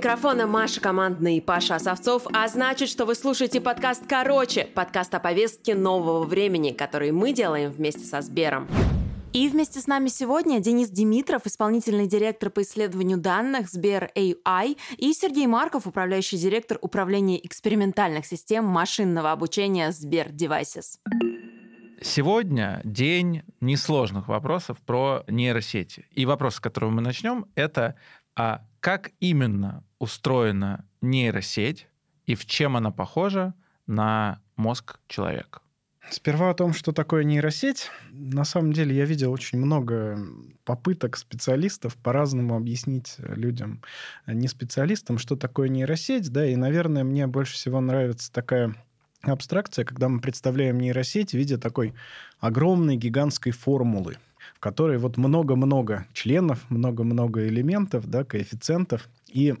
Микрофона Маша Командный и Паша Осовцов, а значит, что вы слушаете подкаст «Короче», подкаст о повестке нового времени, который мы делаем вместе со Сбером. И вместе с нами сегодня Денис Димитров, исполнительный директор по исследованию данных Сбер AI, и Сергей Марков, управляющий директор управления экспериментальных систем машинного обучения Сбер Devices. Сегодня день несложных вопросов про нейросети. И вопрос, с которого мы начнем, это а как именно устроена нейросеть и в чем она похожа на мозг человека? Сперва о том, что такое нейросеть. На самом деле я видел очень много попыток специалистов по-разному объяснить людям, не специалистам, что такое нейросеть. Да, и, наверное, мне больше всего нравится такая абстракция, когда мы представляем нейросеть в виде такой огромной гигантской формулы, в которой вот много-много членов, много-много элементов, да, коэффициентов, и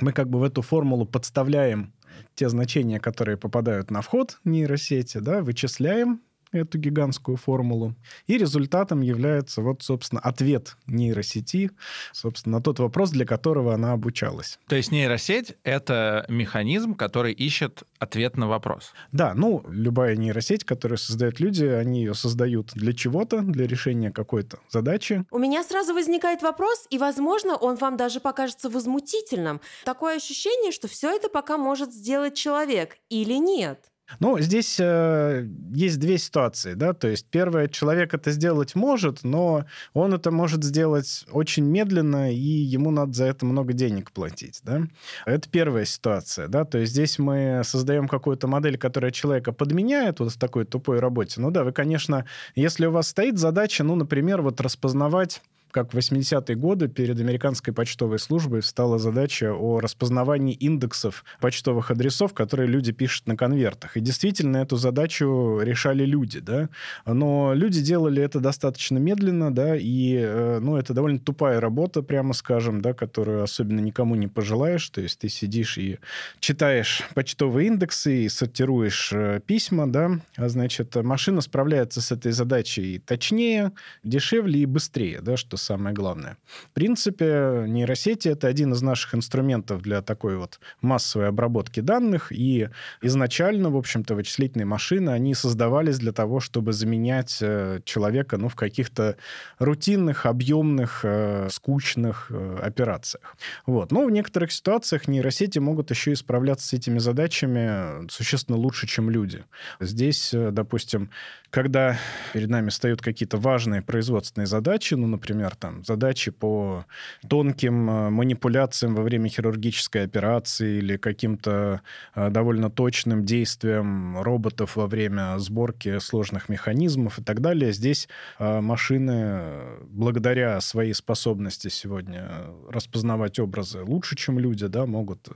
мы как бы в эту формулу подставляем те значения, которые попадают на вход нейросети, да, вычисляем эту гигантскую формулу. И результатом является вот, собственно, ответ нейросети, собственно, на тот вопрос, для которого она обучалась. То есть нейросеть — это механизм, который ищет ответ на вопрос? Да, ну, любая нейросеть, которую создают люди, они ее создают для чего-то, для решения какой-то задачи. У меня сразу возникает вопрос, и, возможно, он вам даже покажется возмутительным. Такое ощущение, что все это пока может сделать человек или нет. Ну, здесь э, есть две ситуации, да, то есть первое, человек это сделать может, но он это может сделать очень медленно, и ему надо за это много денег платить, да. Это первая ситуация, да, то есть здесь мы создаем какую-то модель, которая человека подменяет вот в такой тупой работе. Ну да, вы, конечно, если у вас стоит задача, ну, например, вот распознавать как в 80-е годы перед американской почтовой службой встала задача о распознавании индексов почтовых адресов, которые люди пишут на конвертах. И действительно эту задачу решали люди, да. Но люди делали это достаточно медленно, да, и, э, ну, это довольно тупая работа, прямо скажем, да, которую особенно никому не пожелаешь. То есть ты сидишь и читаешь почтовые индексы и сортируешь э, письма, да, а значит, машина справляется с этой задачей точнее, дешевле и быстрее, да, что самое главное. В принципе, нейросети — это один из наших инструментов для такой вот массовой обработки данных, и изначально, в общем-то, вычислительные машины, они создавались для того, чтобы заменять э, человека, ну, в каких-то рутинных, объемных, э, скучных э, операциях. Вот. Но в некоторых ситуациях нейросети могут еще и справляться с этими задачами существенно лучше, чем люди. Здесь, допустим, когда перед нами встают какие-то важные производственные задачи, ну, например, там, задачи по тонким э, манипуляциям во время хирургической операции или каким-то э, довольно точным действиям роботов во время сборки сложных механизмов и так далее, здесь э, машины, благодаря своей способности сегодня распознавать образы лучше, чем люди, да, могут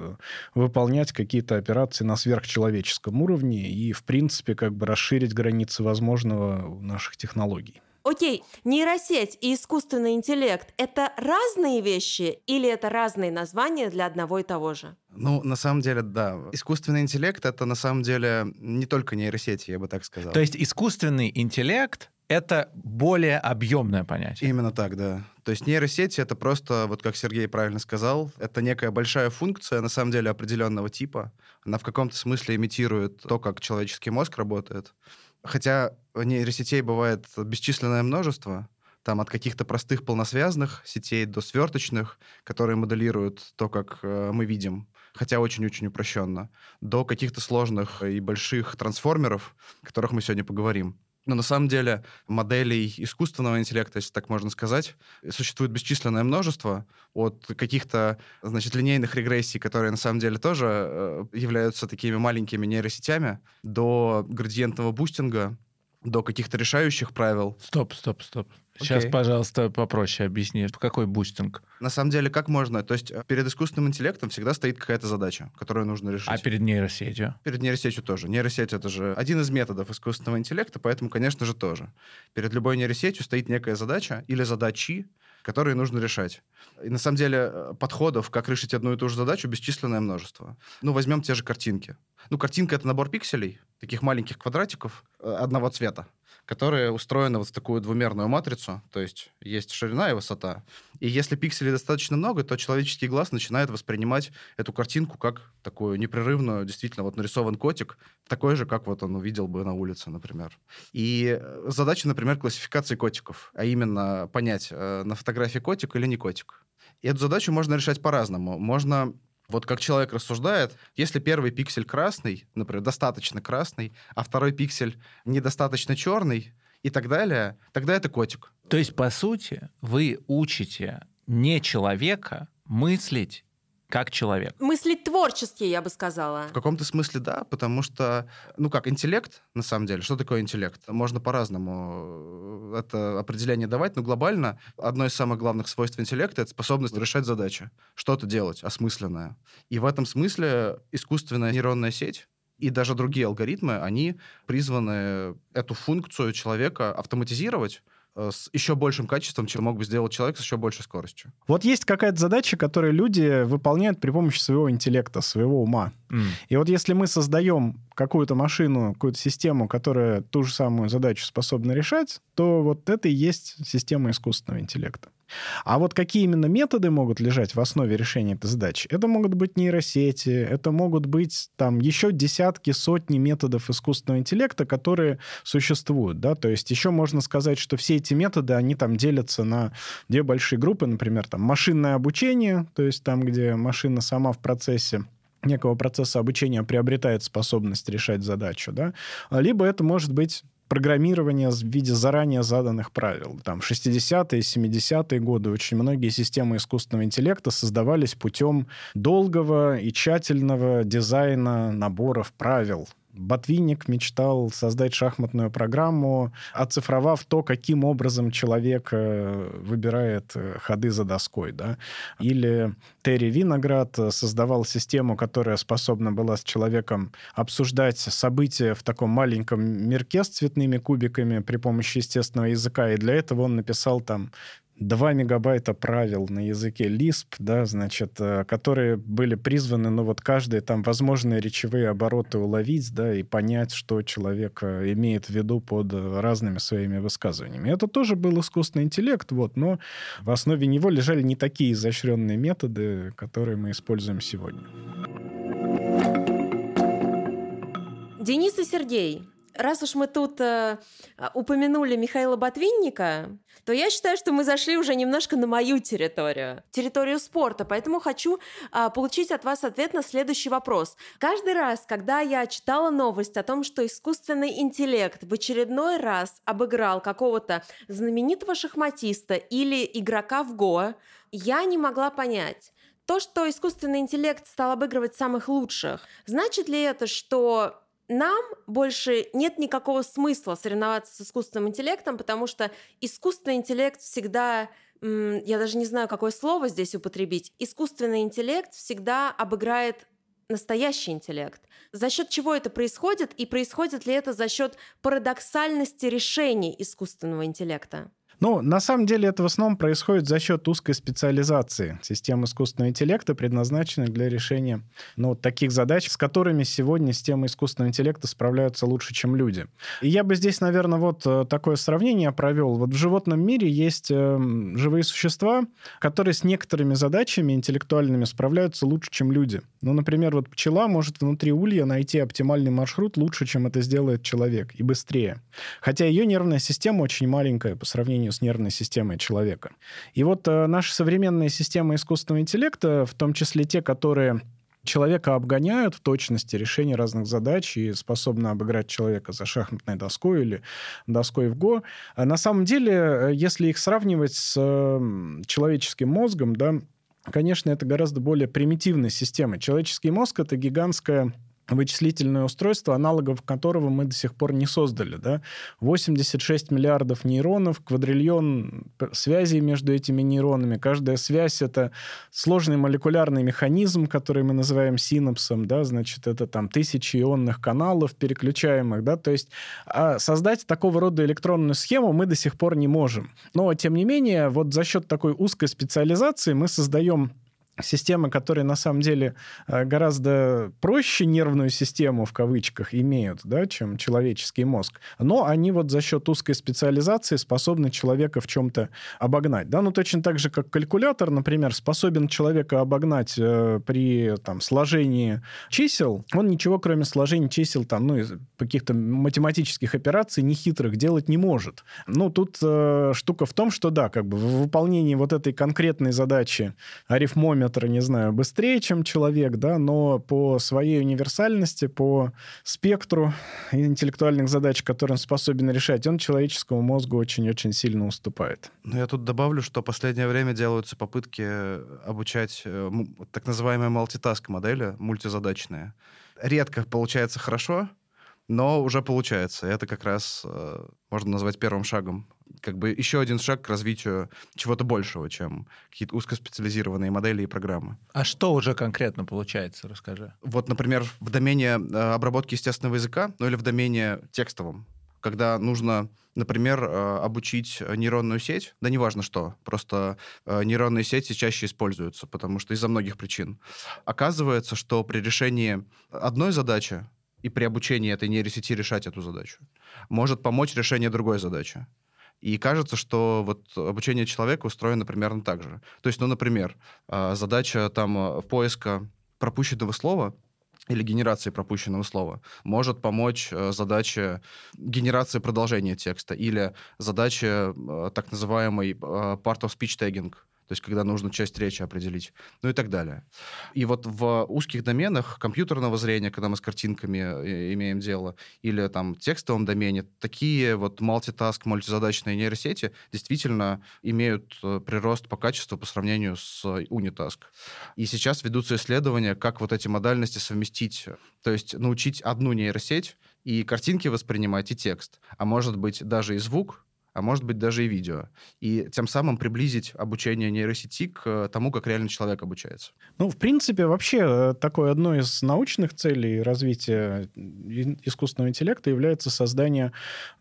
выполнять какие-то операции на сверхчеловеческом уровне и, в принципе, как бы расширить границы возможного у наших технологий. Окей, нейросеть и искусственный интеллект – это разные вещи или это разные названия для одного и того же? Ну, на самом деле, да. Искусственный интеллект — это на самом деле не только нейросети, я бы так сказал. То есть искусственный интеллект это более объемное понятие. Именно так, да. То есть нейросети это просто, вот как Сергей правильно сказал, это некая большая функция, на самом деле, определенного типа. Она в каком-то смысле имитирует то, как человеческий мозг работает. Хотя нейросетей бывает бесчисленное множество, там от каких-то простых полносвязанных сетей до сверточных, которые моделируют то, как э, мы видим, хотя очень-очень упрощенно, до каких-то сложных и больших трансформеров, о которых мы сегодня поговорим. Но на самом деле моделей искусственного интеллекта, если так можно сказать, существует бесчисленное множество. От каких-то, значит, линейных регрессий, которые на самом деле тоже э, являются такими маленькими нейросетями, до градиентного бустинга, до каких-то решающих правил. Стоп, стоп, стоп. Сейчас, okay. пожалуйста, попроще объясни, какой бустинг? На самом деле, как можно? То есть перед искусственным интеллектом всегда стоит какая-то задача, которую нужно решить. А перед нейросетью? Перед нейросетью тоже. Нейросеть — это же один из методов искусственного интеллекта, поэтому, конечно же, тоже. Перед любой нейросетью стоит некая задача или задачи, которые нужно решать. И на самом деле подходов, как решить одну и ту же задачу, бесчисленное множество. Ну, возьмем те же картинки. Ну, картинка — это набор пикселей, таких маленьких квадратиков э, одного цвета которая устроена вот в такую двумерную матрицу, то есть есть ширина и высота. И если пикселей достаточно много, то человеческий глаз начинает воспринимать эту картинку как такую непрерывную, действительно, вот нарисован котик, такой же, как вот он увидел бы на улице, например. И э, задача, например, классификации котиков, а именно понять, э, на фотографии котик или не котик. И эту задачу можно решать по-разному. Можно вот как человек рассуждает, если первый пиксель красный, например, достаточно красный, а второй пиксель недостаточно черный и так далее, тогда это котик. То есть, по сути, вы учите не человека мыслить как человек. Мыслить творчески, я бы сказала. В каком-то смысле да, потому что, ну как, интеллект, на самом деле, что такое интеллект? Можно по-разному э, это определение давать, но глобально одно из самых главных свойств интеллекта — это способность решать задачи, что-то делать осмысленное. И в этом смысле искусственная нейронная сеть и даже другие алгоритмы, они призваны эту функцию человека автоматизировать, с еще большим качеством, чем мог бы сделать человек с еще большей скоростью. Вот есть какая-то задача, которую люди выполняют при помощи своего интеллекта, своего ума. Mm. И вот если мы создаем какую-то машину, какую-то систему, которая ту же самую задачу способна решать, то вот это и есть система искусственного интеллекта. А вот какие именно методы могут лежать в основе решения этой задачи? Это могут быть нейросети, это могут быть там еще десятки, сотни методов искусственного интеллекта, которые существуют, да, то есть еще можно сказать, что все эти методы, они там делятся на две большие группы, например, там машинное обучение, то есть там, где машина сама в процессе некого процесса обучения приобретает способность решать задачу, да, либо это может быть программирование в виде заранее заданных правил. Там 60-е, 70-е годы очень многие системы искусственного интеллекта создавались путем долгого и тщательного дизайна наборов правил, Ботвинник мечтал создать шахматную программу, оцифровав то, каким образом человек э, выбирает э, ходы за доской. Да? Или Терри Виноград создавал систему, которая способна была с человеком обсуждать события в таком маленьком мирке с цветными кубиками при помощи естественного языка. И для этого он написал там 2 мегабайта правил на языке Lisp, да, значит, э, которые были призваны, ну, вот каждые там возможные речевые обороты уловить, да, и понять, что человек э, имеет в виду под разными своими высказываниями. Это тоже был искусственный интеллект, вот, но в основе него лежали не такие изощренные методы, которые мы используем сегодня. Денис и Сергей, раз уж мы тут э, упомянули Михаила Ботвинника, то я считаю, что мы зашли уже немножко на мою территорию, территорию спорта, поэтому хочу э, получить от вас ответ на следующий вопрос. Каждый раз, когда я читала новость о том, что искусственный интеллект в очередной раз обыграл какого-то знаменитого шахматиста или игрока в Го, я не могла понять, то, что искусственный интеллект стал обыгрывать самых лучших, значит ли это, что нам больше нет никакого смысла соревноваться с искусственным интеллектом, потому что искусственный интеллект всегда я даже не знаю, какое слово здесь употребить. Искусственный интеллект всегда обыграет настоящий интеллект. За счет чего это происходит и происходит ли это за счет парадоксальности решений искусственного интеллекта? Ну, на самом деле это в основном происходит за счет узкой специализации систем искусственного интеллекта, предназначенных для решения ну, таких задач, с которыми сегодня системы искусственного интеллекта справляются лучше, чем люди. И я бы здесь, наверное, вот э, такое сравнение провел. Вот в животном мире есть э, живые существа, которые с некоторыми задачами интеллектуальными справляются лучше, чем люди. Ну, например, вот пчела может внутри улья найти оптимальный маршрут лучше, чем это сделает человек, и быстрее. Хотя ее нервная система очень маленькая по сравнению сравнению с нервной системой человека. И вот э, наши современные системы искусственного интеллекта, в том числе те, которые человека обгоняют в точности решения разных задач и способны обыграть человека за шахматной доской или доской в ГО. А на самом деле, э, если их сравнивать с человеческим мозгом, да, конечно, это гораздо более примитивная система. Человеческий мозг — это гигантская вычислительное устройство, аналогов которого мы до сих пор не создали. Да? 86 миллиардов нейронов, квадриллион связей между этими нейронами. Каждая связь — это сложный молекулярный механизм, который мы называем синапсом. Да? Значит, это там тысячи ионных каналов переключаемых. Да? То есть а создать такого рода электронную схему мы до сих пор не можем. Но, тем не менее, вот за счет такой узкой специализации мы создаем системы, которые на самом деле э, гораздо проще нервную систему в кавычках имеют, да, чем человеческий мозг. Но они вот за счет узкой специализации способны человека в чем-то обогнать. Да? Ну, точно так же, как калькулятор, например, способен человека обогнать э, при там, сложении чисел. Он ничего, кроме сложения чисел, там, ну, каких-то математических операций нехитрых делать не может. Ну, тут э, штука в том, что да, как бы в выполнении вот этой конкретной задачи арифмометра параметры, не знаю, быстрее, чем человек, да, но по своей универсальности, по спектру интеллектуальных задач, которые он способен решать, он человеческому мозгу очень-очень сильно уступает. Ну, я тут добавлю, что в последнее время делаются попытки обучать э, так называемые мультитаск-модели, мультизадачные. Редко получается хорошо, но уже получается. Это как раз э, можно назвать первым шагом как бы еще один шаг к развитию чего-то большего, чем какие-то узкоспециализированные модели и программы. А что уже конкретно получается, расскажи. Вот, например, в домене э, обработки естественного языка, ну или в домене текстовом, когда нужно, например, э, обучить нейронную сеть, да неважно что, просто э, нейронные сети чаще используются, потому что из-за многих причин. Оказывается, что при решении одной задачи и при обучении этой нейросети решать эту задачу может помочь решение другой задачи. И кажется, что вот обучение человека устроено примерно так же. То есть, ну, например, а, задача там а, поиска пропущенного слова или генерации пропущенного слова может помочь а, задаче генерации продолжения текста или задача так называемой part of speech tagging, то есть когда нужно часть речи определить, ну и так далее. И вот в узких доменах компьютерного зрения, когда мы с картинками э, имеем дело, или там текстовом домене, такие вот multitask, мультизадачные нейросети действительно имеют э, прирост по качеству по сравнению с unitask. И сейчас ведутся исследования, как вот эти модальности совместить, то есть научить одну нейросеть и картинки воспринимать, и текст, а может быть даже и звук, а может быть даже и видео. И тем самым приблизить обучение нейросети к э, тому, как реально человек обучается. Ну, в принципе, вообще э, такое одно из научных целей развития искусственного интеллекта является создание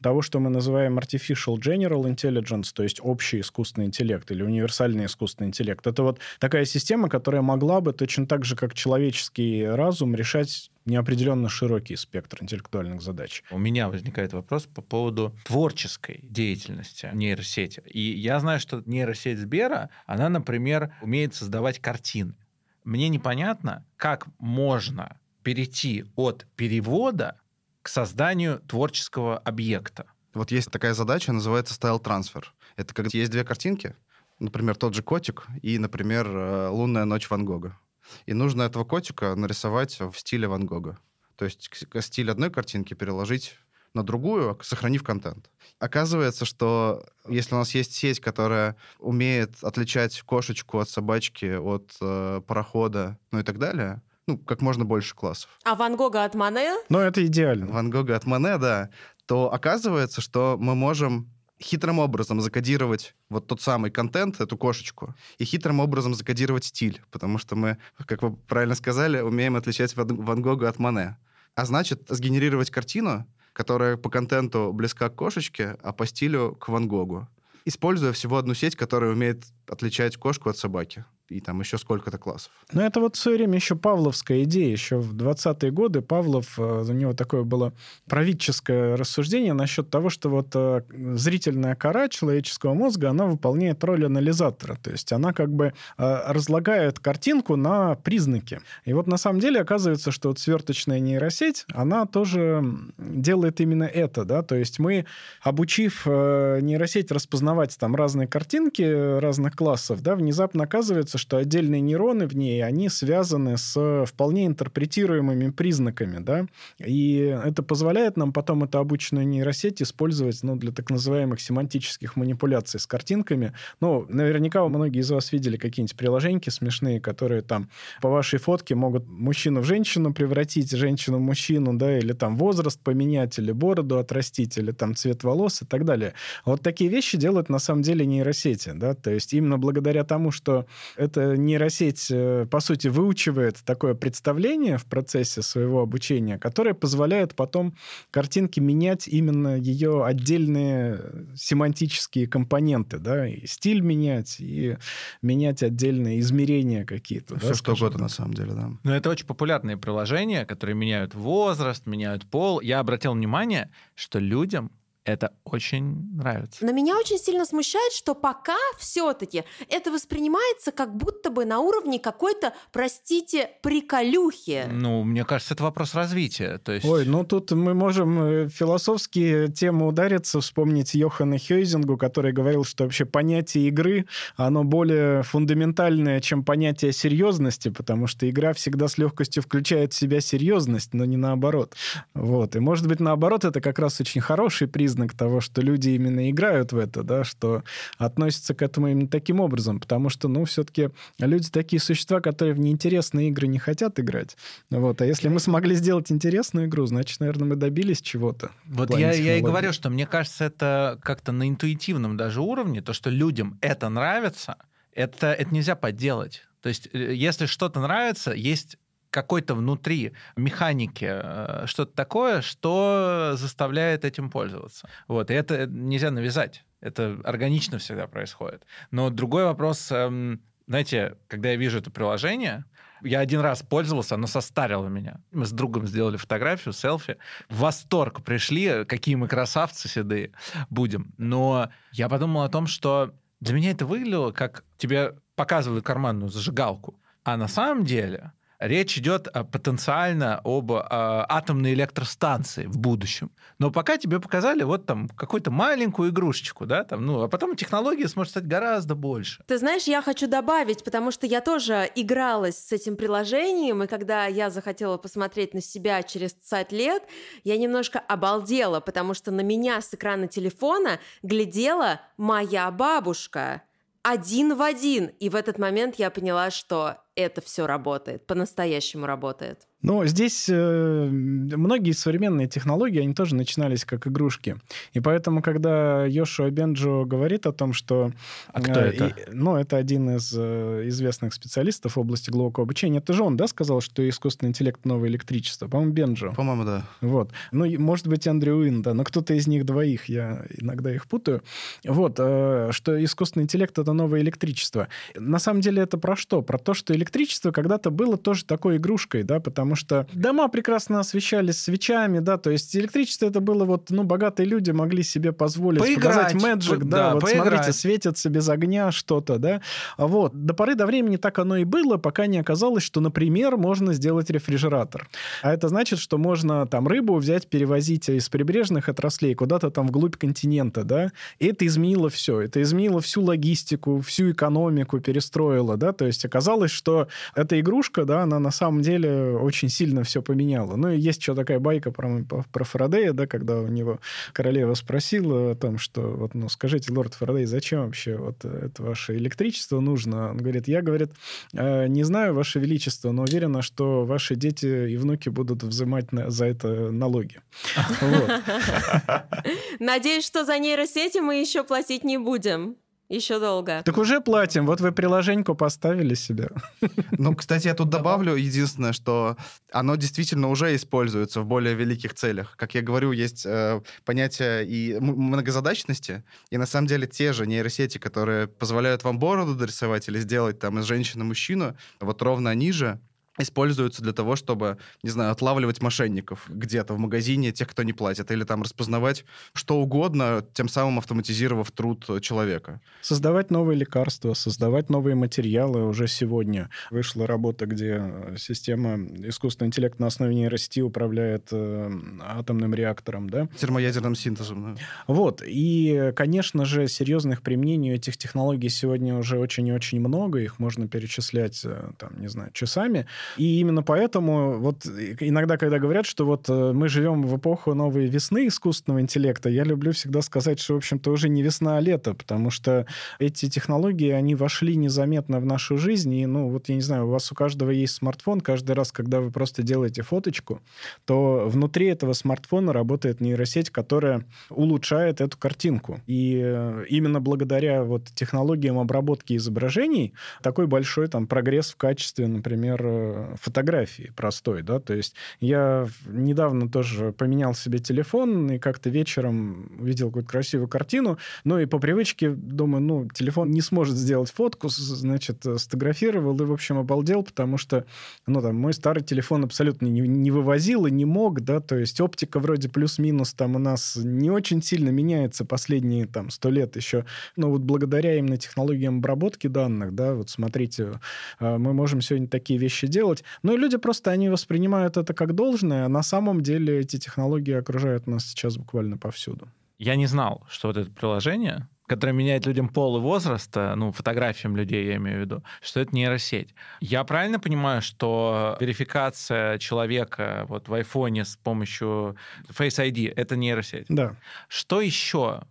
того, что мы называем artificial general intelligence, то есть общий искусственный интеллект или универсальный искусственный интеллект. Это вот такая система, которая могла бы точно так же, как человеческий разум, решать неопределенно широкий спектр интеллектуальных задач. У меня возникает вопрос по поводу творческой деятельности нейросети. И я знаю, что нейросеть Сбера, она, например, умеет создавать картины. Мне непонятно, как можно перейти от перевода к созданию творческого объекта. Вот есть такая задача, называется style transfer. Это когда есть две картинки, например, тот же котик и, например, лунная ночь Ван Гога. И нужно этого котика нарисовать в стиле Ван Гога. То есть стиль одной картинки переложить на другую, сохранив контент. Оказывается, что если у нас есть сеть, которая умеет отличать кошечку от собачки, от э, парохода, ну и так далее, ну, как можно больше классов. А Ван Гога от Мане? Ну, это идеально. Ван Гога от Мане, да. То оказывается, что мы можем хитрым образом закодировать вот тот самый контент, эту кошечку, и хитрым образом закодировать стиль, потому что мы, как вы правильно сказали, умеем отличать Ван Гога от Мане. А значит, сгенерировать картину, которая по контенту близка к кошечке, а по стилю к Ван Гогу, используя всего одну сеть, которая умеет отличать кошку от собаки и там еще сколько-то классов. Ну, это вот в свое время еще павловская идея. Еще в 20-е годы Павлов, э, у него такое было правительское рассуждение насчет того, что вот э, зрительная кора человеческого мозга, она выполняет роль анализатора. То есть она как бы э, разлагает картинку на признаки. И вот на самом деле оказывается, что вот сверточная нейросеть, она тоже делает именно это, да, то есть мы, обучив нейросеть распознавать там разные картинки разных классов, да, внезапно оказывается, оказывается, что отдельные нейроны в ней, они связаны с вполне интерпретируемыми признаками, да, и это позволяет нам потом эту обученную нейросеть использовать, ну, для так называемых семантических манипуляций с картинками. Ну, наверняка многие из вас видели какие-нибудь приложеньки смешные, которые там по вашей фотке могут мужчину в женщину превратить, женщину в мужчину, да, или там возраст поменять, или бороду отрастить, или там цвет волос и так далее. Вот такие вещи делают на самом деле нейросети, да, то есть именно благодаря тому, что эта нейросеть, э, по сути, выучивает такое представление в процессе своего обучения, которое позволяет потом картинке менять именно ее отдельные семантические компоненты, да, и стиль менять, и менять отдельные измерения какие-то. Все да, что угодно, так. на самом деле, да. Но это очень популярные приложения, которые меняют возраст, меняют пол. Я обратил внимание, что людям это очень нравится. Но меня очень сильно смущает, что пока все-таки это воспринимается как будто бы на уровне какой-то, простите, приколюхи. Ну, мне кажется, это вопрос развития. То есть... Ой, ну тут мы можем э, философские темы удариться, вспомнить Йохана Хейзингу, который говорил, что вообще понятие игры, оно более фундаментальное, чем понятие серьезности, потому что игра всегда с легкостью включает в себя серьезность, но не наоборот. Вот. И может быть, наоборот, это как раз очень хороший признак признак того, что люди именно играют в это, да, что относятся к этому именно таким образом, потому что, ну, все-таки люди такие существа, которые в неинтересные игры не хотят играть. Вот. А если мы смогли сделать интересную игру, значит, наверное, мы добились чего-то. Вот я, я и говорю, что мне кажется, это как-то на интуитивном даже уровне, то, что людям это нравится, это, это нельзя подделать. То есть, э, если что-то нравится, есть какой-то внутри механики э, что-то такое, что заставляет этим пользоваться. Вот, и это нельзя навязать. Это органично всегда происходит. Но другой вопрос, эм, знаете, когда я вижу это приложение, я один раз пользовался, оно состарило меня. Мы с другом сделали фотографию, селфи. В восторг пришли, какие мы красавцы седые будем. Но я подумал о том, что для меня это выглядело, как тебе показывают карманную зажигалку. А на самом деле Речь идет а, потенциально об а, атомной электростанции в будущем. Но пока тебе показали вот там какую-то маленькую игрушечку, да, там, ну, а потом технология сможет стать гораздо больше. Ты знаешь, я хочу добавить, потому что я тоже игралась с этим приложением, и когда я захотела посмотреть на себя через 20 лет, я немножко обалдела, потому что на меня с экрана телефона глядела моя бабушка один в один. И в этот момент я поняла, что это все работает, по-настоящему работает. Ну, здесь э, многие современные технологии, они тоже начинались как игрушки. И поэтому, когда Йошуа Бенджо говорит о том, что... А кто э, это? И, ну, это один из э, известных специалистов в области глубокого обучения. Это же он, да, сказал, что искусственный интеллект — новое электричество? По-моему, Бенджо. По-моему, да. Вот. Ну, может быть, Андрю Уин, да, но кто-то из них двоих, я иногда их путаю. Вот, э, что искусственный интеллект — это новое электричество. На самом деле это про что? Про то, что электричество когда-то было тоже такой игрушкой, да, потому что дома прекрасно освещались свечами, да, то есть электричество это было вот, ну, богатые люди могли себе позволить поиграть, показать Magic, да, да вот поиграть. смотрите, светится без огня что-то, да, вот. До поры до времени так оно и было, пока не оказалось, что, например, можно сделать рефрижератор. А это значит, что можно там рыбу взять, перевозить из прибрежных отраслей куда-то там вглубь континента, да, и это изменило все, это изменило всю логистику, всю экономику, перестроило, да, то есть оказалось, что эта игрушка, да, она на самом деле очень сильно все поменяла. Ну и есть еще такая байка про, про Фарадея, да, когда у него королева спросила о том, что вот, ну, скажите, лорд Фарадей, зачем вообще вот это ваше электричество нужно? Он говорит, я, говорит, «Э, не знаю, ваше величество, но уверена, что ваши дети и внуки будут взимать на, за это налоги. Надеюсь, что за нейросети мы еще платить не будем. Еще долго. Так уже платим. Вот вы приложеньку поставили себе. Ну, кстати, я тут добавлю единственное, что оно действительно уже используется в более великих целях. Как я говорю, есть э, понятие и многозадачности, и на самом деле те же нейросети, которые позволяют вам бороду дорисовать или сделать там из женщины мужчину, вот ровно они же используются для того, чтобы, не знаю, отлавливать мошенников где-то в магазине, тех, кто не платит, или там распознавать что угодно, тем самым автоматизировав труд человека. Создавать новые лекарства, создавать новые материалы. Уже сегодня вышла работа, где система искусственного интеллекта на основе нейросети управляет э, атомным реактором, да? Термоядерным синтезом, да. Вот. И, конечно же, серьезных применений этих технологий сегодня уже очень и очень много. Их можно перечислять, э, там, не знаю, часами. И именно поэтому вот иногда, когда говорят, что вот э, мы живем в эпоху новой весны искусственного интеллекта, я люблю всегда сказать, что, в общем-то, уже не весна, а лето, потому что эти технологии, они вошли незаметно в нашу жизнь, и, ну, вот, я не знаю, у вас у каждого есть смартфон, каждый раз, когда вы просто делаете фоточку, то внутри этого смартфона работает нейросеть, которая улучшает эту картинку. И э, именно благодаря вот технологиям обработки изображений такой большой там прогресс в качестве, например, э, фотографии простой, да, то есть я недавно тоже поменял себе телефон и как-то вечером увидел какую-то красивую картину, ну и по привычке думаю, ну, телефон не сможет сделать фотку, значит, э, сфотографировал и, в общем, обалдел, потому что, ну, там, мой старый телефон абсолютно не, не вывозил и не мог, да, то есть оптика вроде плюс-минус там у нас не очень сильно меняется последние там сто лет еще, но вот благодаря именно технологиям обработки данных, да, вот смотрите, э, мы можем сегодня такие вещи делать, но и люди просто, они воспринимают это как должное, а на самом деле эти технологии окружают нас сейчас буквально повсюду. Я не знал, что вот это приложение, которое меняет людям пол и возраст, э, ну, фотографиям людей я имею в виду, что это нейросеть. Я правильно понимаю, что верификация человека вот в айфоне с помощью Face ID — это нейросеть? Да. Что еще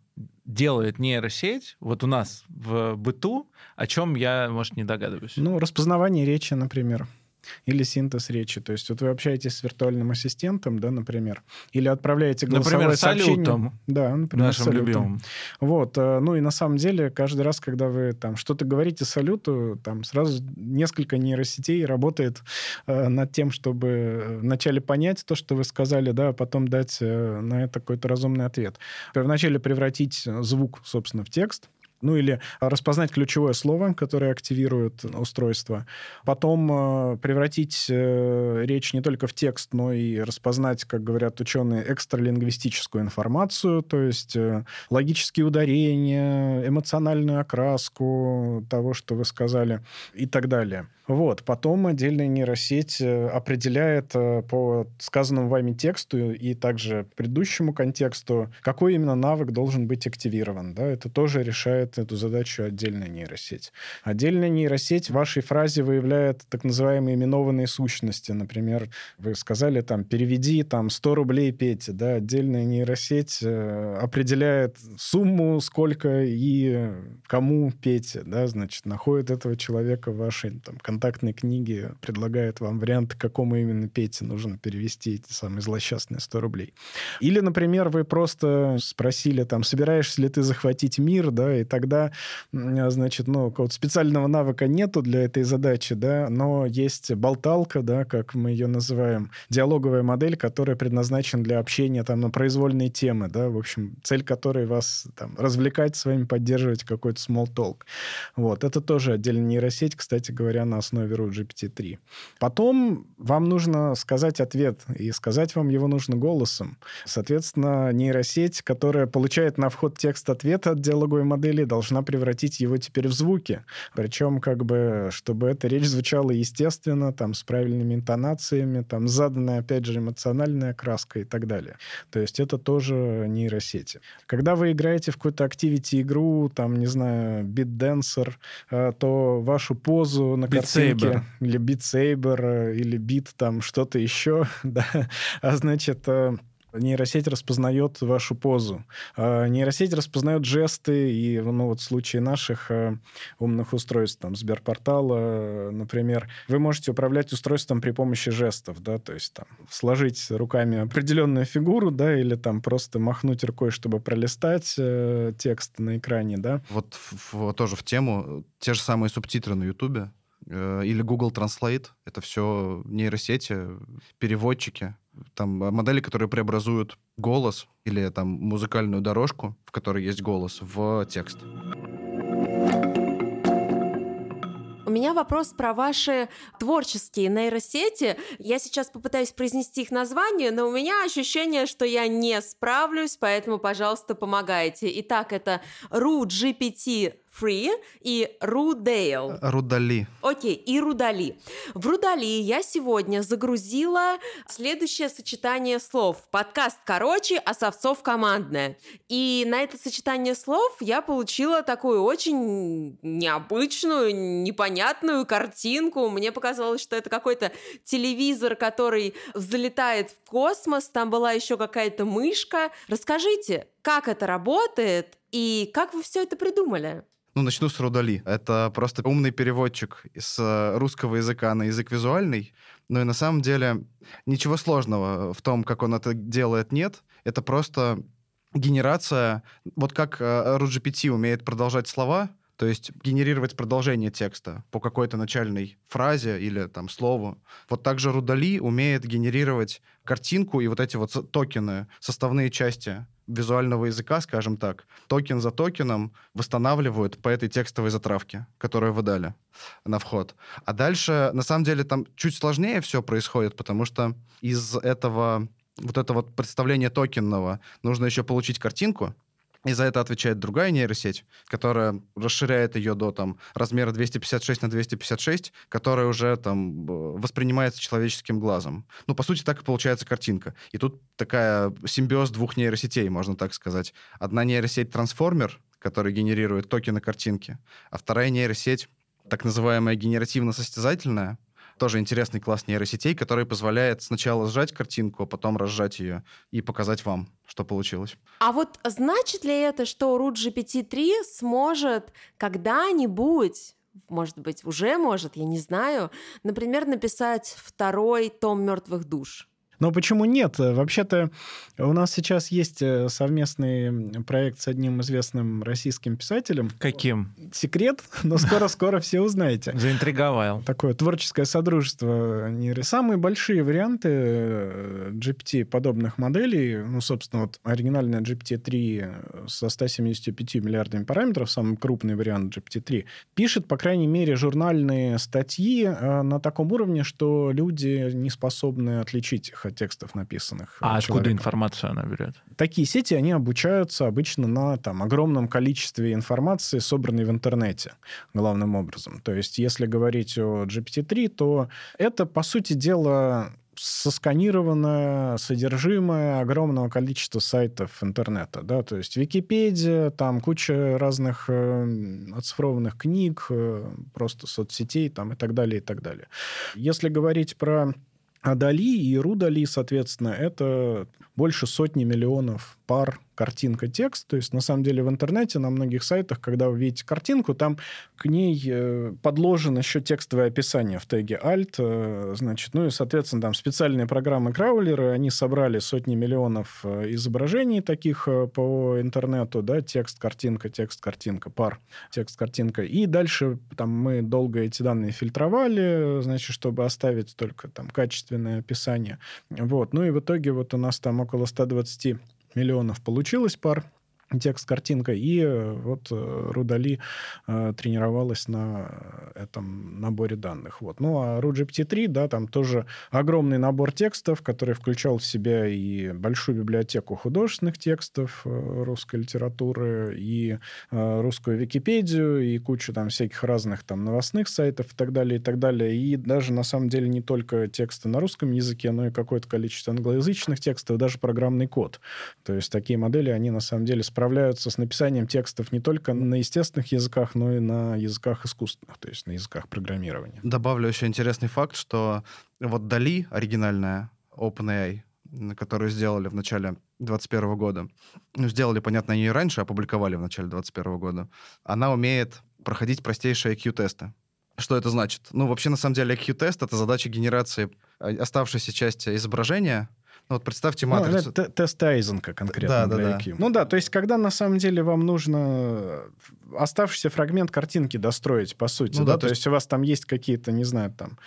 делает нейросеть вот у нас в быту, о чем я, может, не догадываюсь? Ну, распознавание речи, например или синтез речи. То есть вот вы общаетесь с виртуальным ассистентом, да, например, или отправляете голосовое например, сообщение. салютом. Да, например, Нашим салютом. любимым. Вот. э, Ну и на самом деле каждый раз, когда вы там что-то говорите салюту, там сразу несколько нейросетей работает э, над тем, чтобы э, вначале понять то, что вы сказали, да, а потом дать э, на это какой-то разумный ответ. Вначале превратить звук, собственно, в текст, ну или распознать ключевое слово, которое активирует устройство. Потом э, превратить э, речь не только в текст, но и распознать, как говорят ученые, экстралингвистическую информацию, то есть э, логические ударения, эмоциональную окраску того, что вы сказали и так далее. Вот. Потом отдельная нейросеть э, определяет по сказанному вами тексту и также предыдущему контексту, какой именно навык должен быть активирован. Да? Это тоже решает эту задачу отдельная нейросеть. Отдельная нейросеть в вашей фразе выявляет так называемые именованные сущности. Например, вы сказали там «переведи там 100 рублей Пете». Да? Отдельная нейросеть э, определяет сумму, сколько и кому Пете. Да? Значит, находит этого человека в вашей там, контактной книге, предлагает вам вариант, какому именно Пете нужно перевести эти самые злосчастные 100 рублей. Или, например, вы просто спросили, там, собираешься ли ты захватить мир, да, и тогда, м, значит, ну, какого-то специального навыка нету для этой задачи, да, но есть болталка, да, как мы ее называем, диалоговая модель, которая предназначена для общения там на произвольные темы, да, в общем, цель которой вас там развлекать с вами, поддерживать какой-то small talk. Вот, это тоже отдельная нейросеть, кстати говоря, на основе Root GPT-3. Потом вам нужно сказать ответ, и сказать вам его нужно голосом. Соответственно, нейросеть, которая получает на вход текст ответа от диалоговой модели, должна превратить его теперь в звуки. Причем, как бы, чтобы эта речь звучала естественно, там, с правильными интонациями, там, заданная, опять же, эмоциональная краска и так далее. То есть это тоже нейросети. Когда вы играете в какую-то активити-игру, там, не знаю, бит-денсер, э, то вашу позу на картинке... Или бит-сейбер, э, или бит там что-то еще, да. А значит, э, нейросеть распознает вашу позу. А Нейросеть распознает жесты, и ну, вот в случае наших э, умных устройств, там, Сберпортала, э, например, вы можете управлять устройством при помощи жестов, да, то есть там сложить руками определенную фигуру, да, или там просто махнуть рукой, чтобы пролистать э, текст на экране, да. Вот в- в- тоже в тему. Те же самые субтитры на Ютубе или Google Translate. Это все нейросети, переводчики. Там э, модели, которые преобразуют голос или там музыкальную дорожку, в которой есть голос, в текст. У меня вопрос про ваши творческие нейросети. Я сейчас попытаюсь произнести их название, но у меня ощущение, что я не справлюсь, поэтому, пожалуйста, помогайте. Итак, это RU GPT Free и Рудейл. Рудали. Окей, и Рудали. В Рудали я сегодня загрузила следующее сочетание слов. Подкаст короче, а совцов командное. И на это сочетание слов я получила такую очень необычную, непонятную картинку. Мне показалось, что это какой-то телевизор, который взлетает в космос. Там была еще какая-то мышка. Расскажите, как это работает и как вы все это придумали? Ну, начну с Рудали. Это просто умный переводчик с э, русского языка на язык визуальный. Ну и на самом деле ничего сложного в том, как он это делает, нет. Это просто генерация... Вот как э, RuGPT умеет продолжать слова, то есть генерировать продолжение текста по какой-то начальной фразе или там слову. Вот также Рудали умеет генерировать картинку и вот эти вот токены, составные части визуального языка, скажем так, токен за токеном восстанавливают по этой текстовой затравке, которую вы дали на вход. А дальше, на самом деле, там чуть сложнее все происходит, потому что из этого вот этого представления токенного нужно еще получить картинку, и за это отвечает другая нейросеть, которая расширяет ее до там, размера 256 на 256, которая уже там воспринимается человеческим глазом. Ну, по сути, так и получается картинка. И тут такая симбиоз двух нейросетей, можно так сказать. Одна нейросеть трансформер, который генерирует токены картинки, а вторая нейросеть так называемая генеративно-состязательная, тоже интересный класс нейросетей, который позволяет сначала сжать картинку, а потом разжать ее и показать вам, что получилось. А вот значит ли это, что Root GPT-3 сможет когда-нибудь может быть, уже может, я не знаю, например, написать второй том мертвых душ. Но почему нет? Вообще-то у нас сейчас есть э, совместный проект с одним известным российским писателем. Каким? Секрет, но скоро-скоро все узнаете. Заинтриговал. Такое творческое содружество. Самые большие варианты э, GPT подобных моделей, ну, собственно, вот оригинальная GPT-3 со 175 миллиардами параметров, самый крупный вариант GPT-3, пишет, по крайней мере, журнальные статьи э, на таком уровне, что люди не способны отличить их от текстов написанных. А человеком. откуда информацию она берет? Такие сети, они обучаются обычно на там, огромном количестве информации, собранной в интернете, главным образом. То есть, если говорить о GPT-3, то это, по сути дела, сосканированное содержимое огромного количества сайтов интернета, да, то есть Википедия, там куча разных э, оцифрованных книг, э, просто соцсетей там и так далее, и так далее. Если говорить про а Дали и Рудали, соответственно, это больше сотни миллионов пар картинка-текст. То есть, на самом деле, в интернете, на многих сайтах, когда вы видите картинку, там к ней э, подложено еще текстовое описание в теге alt. Э, значит, ну и, соответственно, там специальные программы-краулеры, они собрали сотни миллионов э, изображений таких по интернету, да, текст, картинка, текст, картинка, пар, текст, картинка. И дальше там мы долго эти данные фильтровали, значит, чтобы оставить только там качественное описание. Вот. Ну и в итоге вот у нас там около 120 миллионов получилось пар текст, картинка. И э, вот э, Рудали э, тренировалась на этом наборе данных. Вот. Ну, а RuGPT-3, да, там тоже огромный набор текстов, который включал в себя и большую библиотеку художественных текстов русской литературы, и русскую Википедию, и кучу там всяких разных там новостных сайтов и так далее, и так далее. И даже, на самом деле, не только тексты на русском языке, но и какое-то количество англоязычных текстов, даже программный код. То есть такие модели, они, на самом деле, справляются с написанием текстов не только на естественных языках, но и на языках искусственных, то есть на языках программирования. Добавлю еще интересный факт, что вот Дали, оригинальная OpenAI, которую сделали в начале 2021 года, ну, сделали, понятно, они раньше, опубликовали в начале 2021 года, она умеет проходить простейшие IQ-тесты. Что это значит? Ну, вообще, на самом деле, IQ-тест — это задача генерации оставшейся части изображения — ну, вот представьте ну, матрицу. Ну, тест Айзенка конкретно да, для да, IQ. Да. Ну да, то есть когда на самом деле вам нужно оставшийся фрагмент картинки достроить, по сути, ну, да, да, то есть... есть у вас там есть какие-то, не знаю, там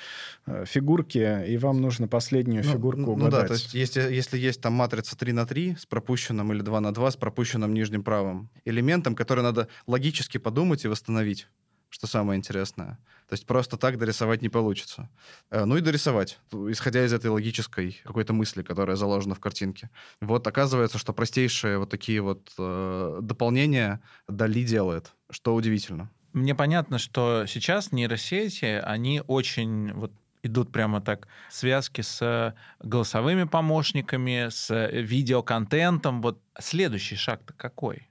э, фигурки, и вам нужно последнюю ну, фигурку ну, угадать. Ну да, то есть если, если есть там матрица 3 на 3 с пропущенным или 2 на 2 с пропущенным нижним правым элементом, который надо логически подумать и восстановить что самое интересное. То есть просто так дорисовать не получится. Э, ну и дорисовать, исходя из этой логической какой-то мысли, которая заложена в картинке. Вот оказывается, что простейшие вот такие вот э, дополнения Дали делает, что удивительно. Мне понятно, что сейчас нейросети, они очень вот идут прямо так связки с голосовыми помощниками, с видеоконтентом. Вот следующий шаг-то какой?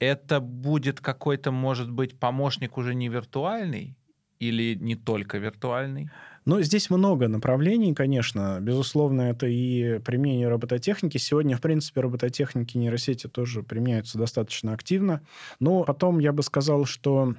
Это будет какой-то, может быть, помощник уже не виртуальный или не только виртуальный? Ну, здесь много направлений, конечно. Безусловно, это и применение робототехники. Сегодня, в принципе, робототехники нейросети тоже применяются достаточно активно. Но потом я бы сказал, что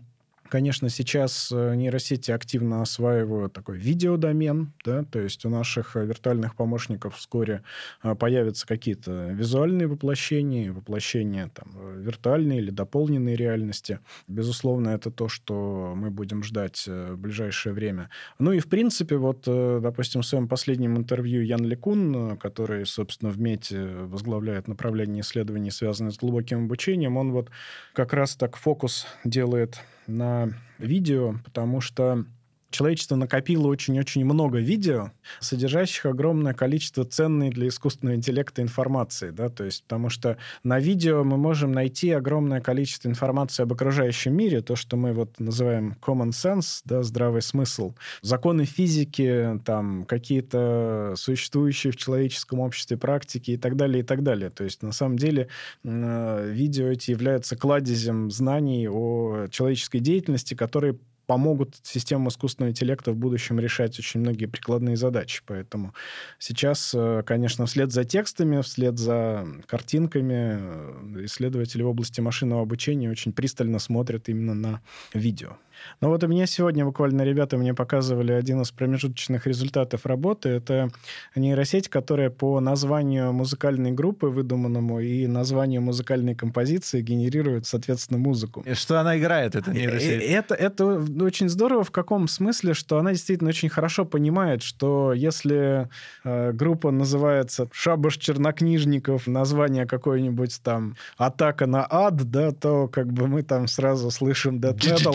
Конечно, сейчас э, нейросети активно осваивают такой видеодомен, да, то есть у наших э, виртуальных помощников вскоре э, появятся какие-то визуальные воплощения, воплощения там, виртуальной или дополненной реальности. Безусловно, это то, что мы будем ждать в ближайшее время. Ну и, в принципе, вот, допустим, в своем последнем интервью Ян Лекун, который, собственно, в МЕТе возглавляет направление исследований, связанных с глубоким обучением, он вот как раз так фокус делает на видео, потому что человечество накопило очень-очень много видео, содержащих огромное количество ценной для искусственного интеллекта информации, да, то есть потому что на видео мы можем найти огромное количество информации об окружающем мире, то, что мы вот называем common sense, да, здравый смысл, законы физики, там, какие-то существующие в человеческом обществе практики и так далее, и так далее. То есть на самом деле э, видео эти являются кладезем знаний о человеческой деятельности, которые помогут системам искусственного интеллекта в будущем решать очень многие прикладные задачи. Поэтому сейчас, э, конечно, вслед за текстами, вслед за картинками э, исследователи в области машинного обучения очень пристально смотрят именно на видео. Но вот у меня сегодня буквально ребята мне показывали один из промежуточных результатов работы. Это нейросеть, которая по названию музыкальной группы выдуманному и названию музыкальной композиции генерирует, соответственно, музыку. И что она играет, эта нейросеть? Это, это очень здорово в каком смысле, что она действительно очень хорошо понимает, что если э, группа называется «Шабаш чернокнижников», название какое-нибудь там «Атака на ад», да, то как бы мы там сразу слышим death metal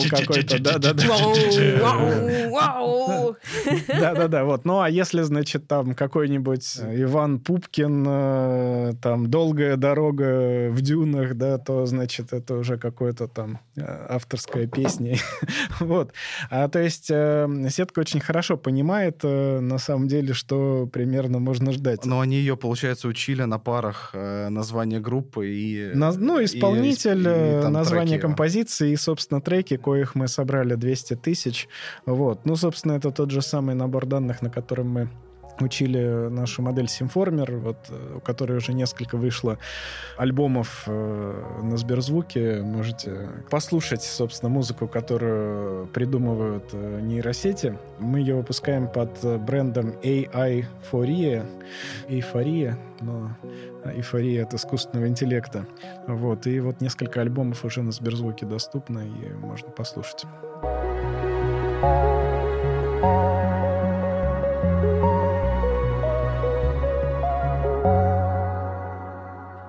какой-то да-да-да. Да-да-да, вот. Ну, а если, значит, там какой-нибудь э, Иван Пупкин, э, там, «Долгая дорога в дюнах», да, то, значит, это уже какое-то там э, авторская песня. Вот. А то есть сетка очень хорошо понимает, на самом деле, что примерно можно ждать. Но они ее, получается, учили на парах название группы и... Ну, исполнитель, название композиции и, собственно, треки, коих мы собрали собрали 200 тысяч. Вот. Ну, собственно, это тот же самый набор данных, на котором мы учили нашу модель Symformer, вот, у которой уже несколько вышло альбомов э, на Сберзвуке. Можете послушать, собственно, музыку, которую придумывают э, нейросети. Мы ее выпускаем под брендом AI Foria. Эйфория, но эйфория от искусственного интеллекта. Вот. И вот несколько альбомов уже на Сберзвуке доступно, и можно послушать.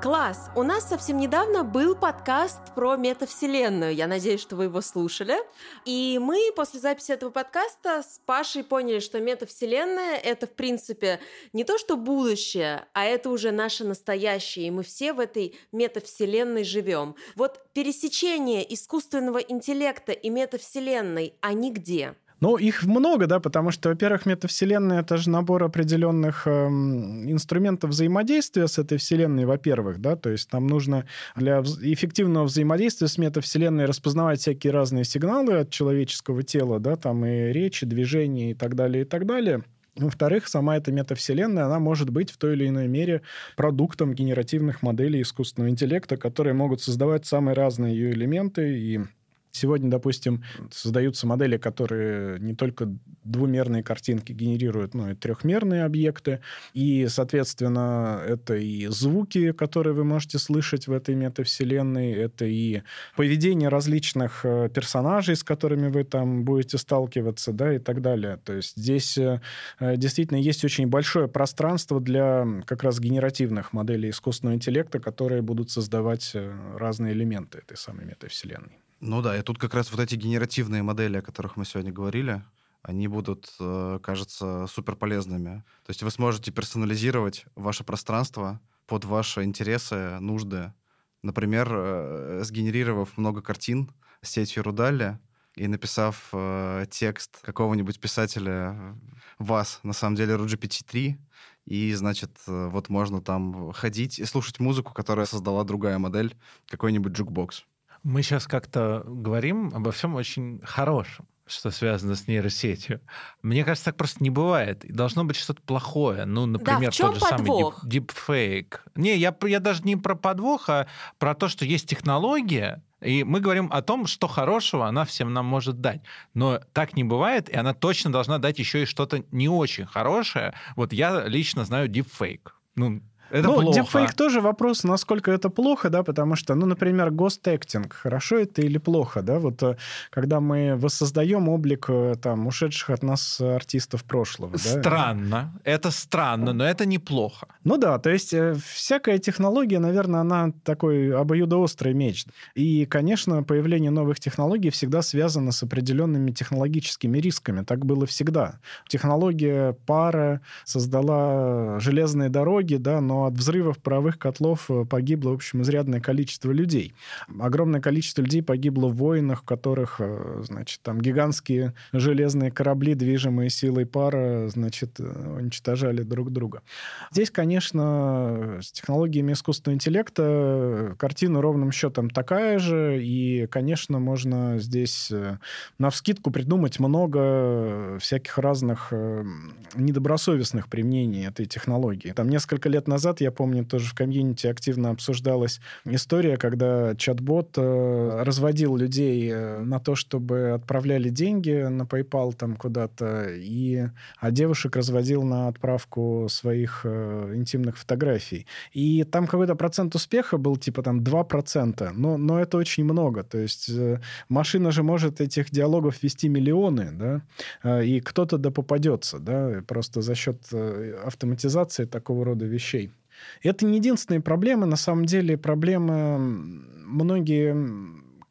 Класс! У нас совсем недавно был подкаст про метавселенную. Я надеюсь, что вы его слушали. И мы после записи этого подкаста с Пашей поняли, что метавселенная — это, в принципе, не то что будущее, а это уже наше настоящее. И мы все в этой метавселенной живем. Вот пересечение искусственного интеллекта и метавселенной, они где? Ну, их много, да, потому что, во-первых, метавселенная — это же набор определенных э, инструментов взаимодействия с этой вселенной, во-первых, да, то есть нам нужно для эффективного взаимодействия с метавселенной распознавать всякие разные сигналы от человеческого тела, да, там и речи, движения и так далее, и так далее. Во-вторых, сама эта метавселенная, она может быть в той или иной мере продуктом генеративных моделей искусственного интеллекта, которые могут создавать самые разные ее элементы и Сегодня, допустим, создаются модели, которые не только двумерные картинки генерируют, но и трехмерные объекты. И, соответственно, это и звуки, которые вы можете слышать в этой метавселенной, это и поведение различных э, персонажей, с которыми вы там будете сталкиваться, да, и так далее. То есть здесь э, действительно есть очень большое пространство для как раз генеративных моделей искусственного интеллекта, которые будут создавать э, разные элементы этой самой метавселенной. Ну да, и тут как раз вот эти генеративные модели, о которых мы сегодня говорили, они будут, э, кажется, супер полезными. То есть вы сможете персонализировать ваше пространство под ваши интересы, нужды. Например, э, сгенерировав много картин сетью ruDALL-E и написав э, текст какого-нибудь писателя вас, на самом деле, RuGPT-3, и, значит, вот можно там ходить и слушать музыку, которая создала другая модель, какой-нибудь Jukebox. Мы сейчас как-то говорим обо всем очень хорошем что связано с нейросетью. Мне кажется, так просто не бывает. И должно быть что-то плохое. Ну, например, да, тот же подвох? самый deepfake. Не, я, я даже не про подвох, а про то, что есть технология, и мы говорим о том, что хорошего она всем нам может дать. Но так не бывает, и она точно должна дать еще и что-то не очень хорошее. Вот я лично знаю deepfake. Ну, это ну, плохо. deepfake тоже вопрос, насколько это плохо, да, потому что, ну, например, гостектинг, хорошо это или плохо, да, вот э, когда мы воссоздаем облик э, там ушедших от нас артистов прошлого, да. Странно, это странно, но это неплохо. Ну да, то есть э, всякая технология, наверное, она такой обоюдоострый меч. И, конечно, появление новых технологий всегда связано с определенными технологическими рисками. Так было всегда. Технология пара создала железные дороги, да, но но от взрывов паровых котлов э, погибло, в общем, изрядное количество людей. Огромное количество людей погибло в войнах, в которых, э, значит, там гигантские железные корабли, движимые силой пара, значит, э, уничтожали друг друга. Здесь, конечно, с технологиями искусственного интеллекта картина ровным счетом такая же, и, конечно, можно здесь на вскидку придумать много всяких разных недобросовестных применений этой технологии. Там несколько лет назад назад, я помню, тоже в комьюнити активно обсуждалась история, когда чат-бот э, разводил людей э, на то, чтобы отправляли деньги на PayPal там куда-то, и, а девушек разводил на отправку своих э, интимных фотографий. И там какой-то процент успеха был, типа там 2%, но, но это очень много. То есть э, машина же может этих диалогов вести миллионы, да, э, и кто-то да попадется, да, просто за счет э, автоматизации такого рода вещей. Это не единственные проблемы. На самом деле проблемы многие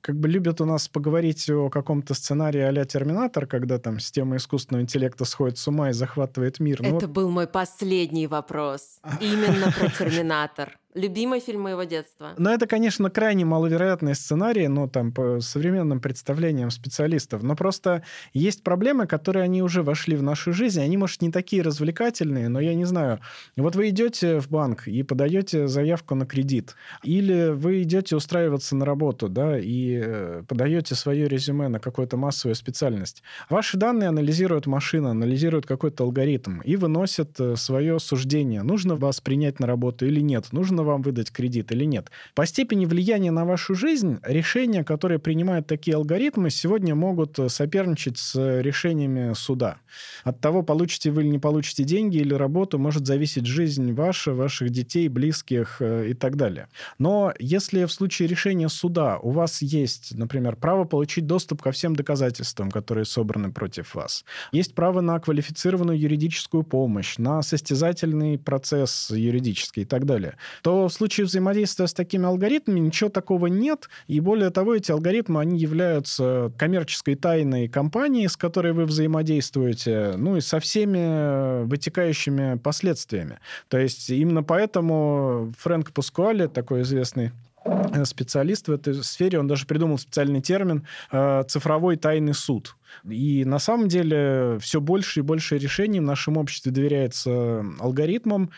как бы любят у нас поговорить о каком-то сценарии а-ля «Терминатор», когда там система искусственного интеллекта сходит с ума и захватывает мир. Ну Это вот... был мой последний вопрос. Именно про «Терминатор». Любимый фильм моего детства. Но это, конечно, крайне маловероятный сценарий, но там по современным представлениям специалистов. Но просто есть проблемы, которые они уже вошли в нашу жизнь. Они, может, не такие развлекательные, но я не знаю. Вот вы идете в банк и подаете заявку на кредит. Или вы идете устраиваться на работу, да, и э, подаете свое резюме на какую-то массовую специальность. Ваши данные анализирует машина, анализирует какой-то алгоритм и выносит э, свое суждение. Нужно вас принять на работу или нет? Нужно вам выдать кредит или нет. По степени влияния на вашу жизнь решения, которые принимают такие алгоритмы, сегодня могут э, соперничать с решениями суда. От того, получите вы или не получите деньги или работу, может зависеть жизнь ваша, ваших детей, близких э, и так далее. Но если в случае решения суда у вас есть, например, право получить доступ ко всем доказательствам, которые собраны против вас, есть право на квалифицированную юридическую помощь, на состязательный процесс юридический и так далее, то в случае взаимодействия с такими алгоритмами ничего такого нет. И более того, эти алгоритмы, они являются коммерческой тайной компании, с которой вы взаимодействуете, ну и со всеми вытекающими последствиями. То есть именно поэтому Фрэнк Пускуале, такой известный э, специалист в этой сфере, он даже придумал специальный термин э, «цифровой тайный суд». И на самом деле все больше и больше решений в нашем обществе доверяется алгоритмам,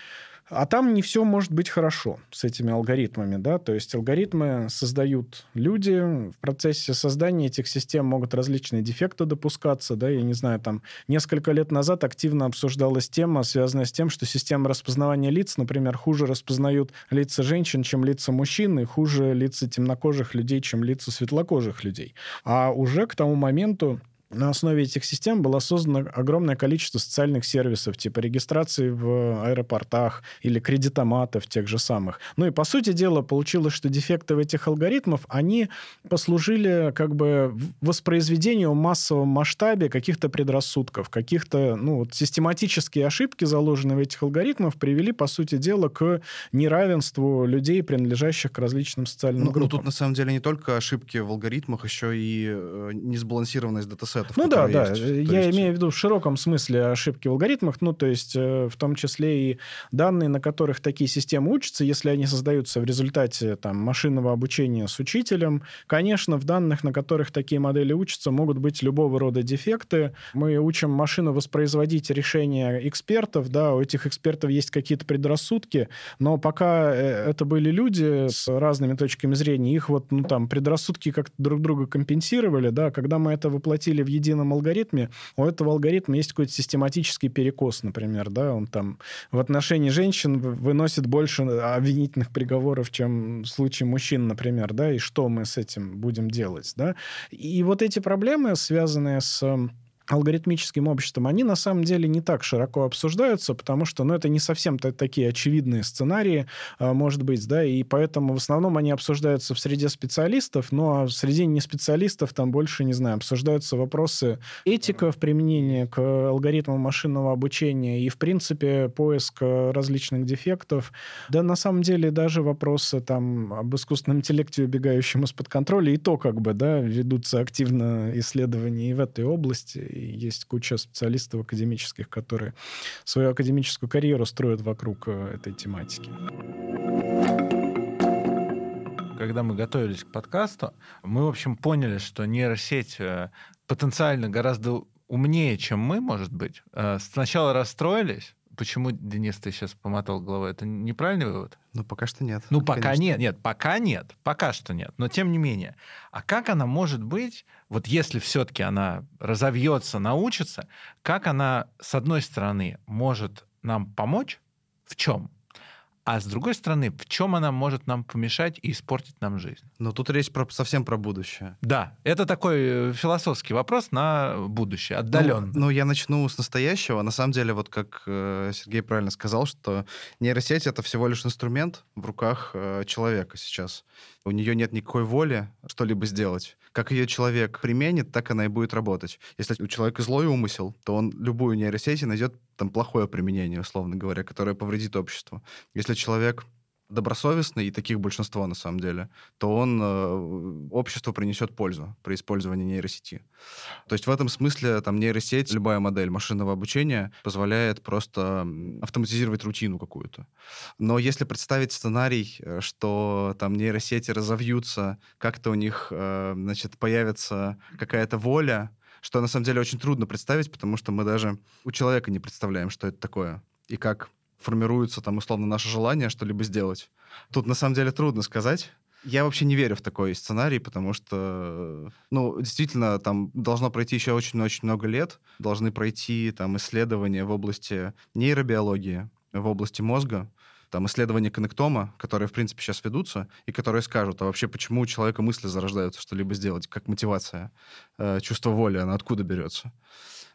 а там не все может быть хорошо с этими алгоритмами, да, то есть алгоритмы создают люди, в процессе создания этих систем могут различные дефекты допускаться, да, я не знаю, там несколько лет назад активно обсуждалась тема, связанная с тем, что системы распознавания лиц, например, хуже распознают лица женщин, чем лица мужчин, и хуже лица темнокожих людей, чем лица светлокожих людей. А уже к тому моменту на основе этих систем было создано огромное количество социальных сервисов, типа регистрации в аэропортах или кредитоматов тех же самых. Ну и, по сути дела, получилось, что дефекты в этих алгоритмов, они послужили как бы воспроизведению в массовом масштабе каких-то предрассудков, каких-то, ну, вот систематические ошибки, заложенные в этих алгоритмах, привели, по сути дела, к неравенству людей, принадлежащих к различным социальным ну, группам. Ну, тут, на самом деле, не только ошибки в алгоритмах, еще и э, несбалансированность датасетов. Ну да, да. Есть. Я есть... имею в виду в широком смысле ошибки в алгоритмах, ну, то есть э, в том числе и данные, на которых такие системы учатся, если они создаются в результате там, машинного обучения с учителем, конечно, в данных, на которых такие модели учатся, могут быть любого рода дефекты. Мы учим машину воспроизводить решения экспертов, да, у этих экспертов есть какие-то предрассудки, но пока э, это были люди с разными точками зрения, их вот, ну, там, предрассудки как-то друг друга компенсировали, да, когда мы это воплотили в едином алгоритме, у этого алгоритма есть какой-то систематический перекос, например, да, он там в отношении женщин выносит больше обвинительных приговоров, чем в случае мужчин, например, да, и что мы с этим будем делать, да. И вот эти проблемы, связанные с алгоритмическим обществом, они на самом деле не так широко обсуждаются, потому что, ну, это не совсем такие очевидные сценарии, а, может быть, да, и поэтому в основном они обсуждаются в среде специалистов, но ну, а в среде не специалистов там больше, не знаю, обсуждаются вопросы этика в применении к алгоритмам машинного обучения и, в принципе, поиск различных дефектов. Да, на самом деле, даже вопросы там об искусственном интеллекте, убегающем из-под контроля, и то, как бы, да, ведутся активно исследования и в этой области, есть куча специалистов академических, которые свою академическую карьеру строят вокруг э, этой тематики. Когда мы готовились к подкасту, мы, в общем, поняли, что нейросеть э, потенциально гораздо умнее, чем мы, может быть. Э, сначала расстроились, Почему, Денис, ты сейчас помотал головой? Это неправильный вывод? Ну, пока что нет. Ну, пока конечно. нет. Нет, пока нет. Пока что нет. Но тем не менее. А как она может быть, вот если все-таки она разовьется, научится, как она, с одной стороны, может нам помочь? В чем? А с другой стороны, в чем она может нам помешать и испортить нам жизнь? Ну, тут речь про, совсем про будущее. Да, это такой э, философский вопрос на будущее, отдаленно. Ну, ну, я начну с настоящего. На самом деле, вот как э, Сергей правильно сказал, что нейросеть — это всего лишь инструмент в руках э, человека сейчас. У нее нет никакой воли что-либо сделать. Как ее человек применит, так она и будет работать. Если у человека злой умысел, то он любую нейросеть найдет там плохое применение, условно говоря, которое повредит обществу. Если человек добросовестный, и таких большинство на самом деле, то он э, обществу принесет пользу при использовании нейросети. То есть в этом смысле там нейросеть, любая модель машинного обучения позволяет просто автоматизировать рутину какую-то. Но если представить сценарий, э, что там нейросети разовьются, как-то у них, э, значит, появится какая-то воля, что на самом деле очень трудно представить, потому что мы даже у человека не представляем, что это такое и как формируется там условно наше желание что-либо сделать. Тут на самом деле трудно сказать. Я вообще не верю в такой сценарий, потому что, ну, действительно, там должно пройти еще очень-очень много лет, должны пройти там исследования в области нейробиологии, в области мозга, там исследования коннектома, которые, в принципе, сейчас ведутся, и которые скажут, а вообще почему у человека мысли зарождаются что-либо сделать, как мотивация, э, чувство воли, она откуда берется.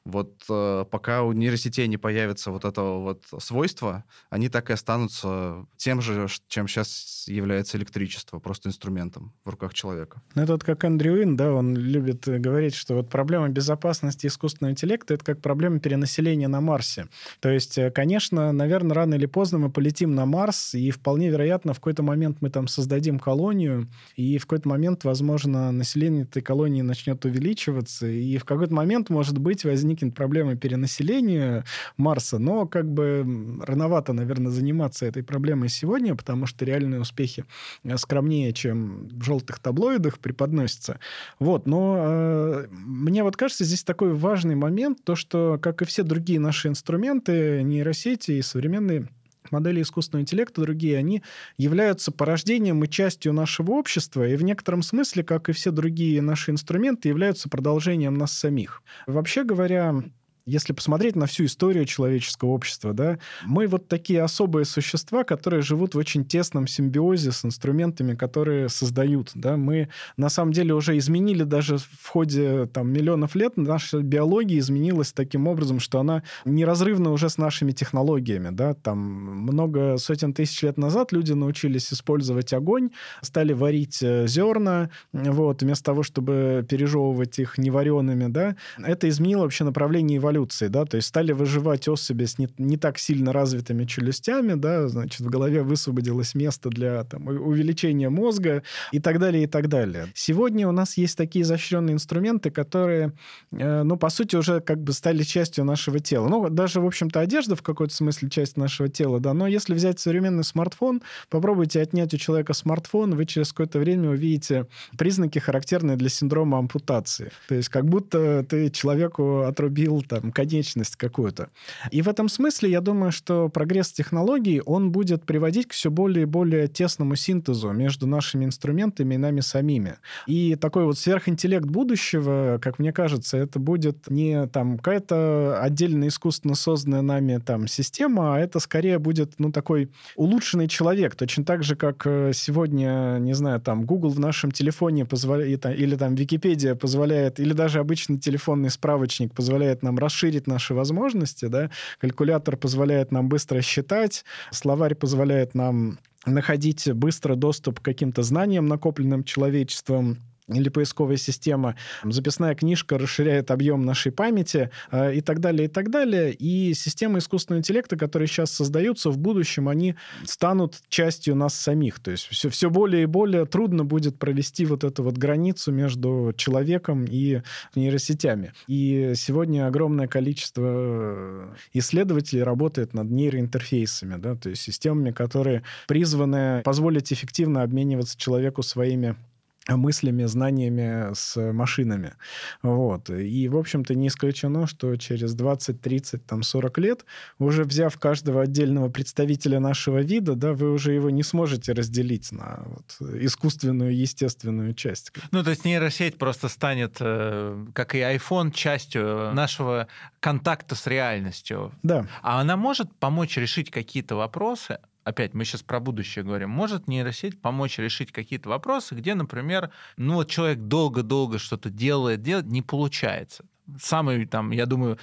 Вот э, пока у нейросетей не появится вот этого вот свойства, они так и останутся тем же, чем сейчас является электричество, просто инструментом в руках человека. Ну, это вот как Эндрю Уин, да, он любит говорить, что вот проблема безопасности искусственного интеллекта — это как проблема перенаселения на Марсе. То есть, э, конечно, наверное, рано или поздно мы полетим на Марс, и вполне вероятно, в какой-то момент мы там создадим колонию, и в какой-то момент, возможно, население этой колонии начнет увеличиваться, и в какой-то момент, может быть, возникнет возникнет проблема перенаселения Марса, но как бы рановато, наверное, заниматься этой проблемой сегодня, потому что реальные успехи э, скромнее, чем в желтых таблоидах преподносятся. Вот, но э, мне вот кажется, здесь такой важный момент, то, что, как и все другие наши инструменты, нейросети и современные модели искусственного интеллекта, другие, они являются порождением и частью нашего общества, и в некотором смысле, как и все другие наши инструменты, являются продолжением нас самих. Вообще говоря, если посмотреть на всю историю человеческого общества, да, мы вот такие особые существа, которые живут в очень тесном симбиозе с инструментами, которые создают, да. Мы на самом деле уже изменили даже в ходе там миллионов лет наша биология изменилась таким образом, что она неразрывна уже с нашими технологиями, да. Там много сотен тысяч лет назад люди научились использовать огонь, стали варить э, зерна, вот, вместо того, чтобы пережевывать их невареными, да. Это изменило вообще направление эволюции эволюции, да, то есть стали выживать особи с не, не так сильно развитыми челюстями, да, значит, в голове высвободилось место для там, увеличения мозга и так далее, и так далее. Сегодня у нас есть такие изощренные инструменты, которые, э, ну, по сути, уже как бы стали частью нашего тела. Ну, даже, в общем-то, одежда в какой-то смысле часть нашего тела, да, но если взять современный смартфон, попробуйте отнять у человека смартфон, вы через какое-то время увидите признаки, характерные для синдрома ампутации. То есть как будто ты человеку отрубил там там, конечность какую-то. И в этом смысле я думаю, что прогресс технологий, он будет приводить к все более и более тесному синтезу между нашими инструментами и нами самими. И такой вот сверхинтеллект будущего, как мне кажется, это будет не там какая-то отдельно искусственно созданная нами там система, а это скорее будет, ну, такой улучшенный человек. Точно так же, как э, сегодня, не знаю, там, Google в нашем телефоне позволяет, или там Википедия позволяет, или даже обычный телефонный справочник позволяет нам расширить наши возможности, да, калькулятор позволяет нам быстро считать, словарь позволяет нам находить быстро доступ к каким-то знаниям, накопленным человечеством, или поисковая система, записная книжка расширяет объем нашей памяти э, и так далее, и так далее. И системы искусственного интеллекта, которые сейчас создаются, в будущем они станут частью нас самих. То есть все, все более и более трудно будет провести вот эту вот границу между человеком и нейросетями. И сегодня огромное количество э, исследователей работает над нейроинтерфейсами, да, то есть системами, которые призваны позволить эффективно обмениваться человеку своими мыслями, знаниями с машинами. Вот. И, в общем-то, не исключено, что через 20, 30, там, 40 лет, уже взяв каждого отдельного представителя нашего вида, да, вы уже его не сможете разделить на вот, искусственную естественную часть. Ну, то есть нейросеть просто станет, э, как и iPhone, частью нашего контакта с реальностью. Да. А она может помочь решить какие-то вопросы, опять мы сейчас про будущее говорим, может нейросеть помочь решить какие-то вопросы, где, например, ну вот человек долго-долго что-то делает, делает, не получается. Самый, там, я думаю,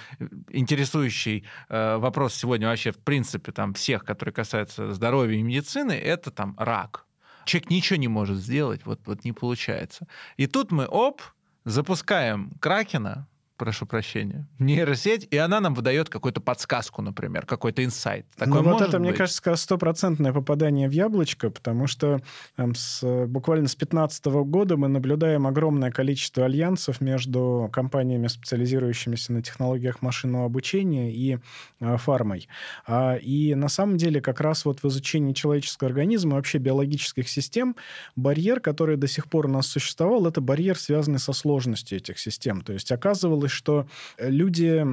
интересующий э, вопрос сегодня вообще, в принципе, там, всех, которые касаются здоровья и медицины, это там рак. Человек ничего не может сделать, вот, вот не получается. И тут мы, оп, запускаем Кракена, прошу прощения, нейросеть, и она нам выдает какую-то подсказку, например, какой-то инсайт. Такое ну вот это, быть? мне кажется, как стопроцентное попадание в яблочко, потому что там, с, буквально с 2015 года мы наблюдаем огромное количество альянсов между компаниями, специализирующимися на технологиях машинного обучения и э, фармой. А, и на самом деле как раз вот в изучении человеческого организма, вообще биологических систем, барьер, который до сих пор у нас существовал, это барьер, связанный со сложностью этих систем. То есть оказывалось, оказалось, что люди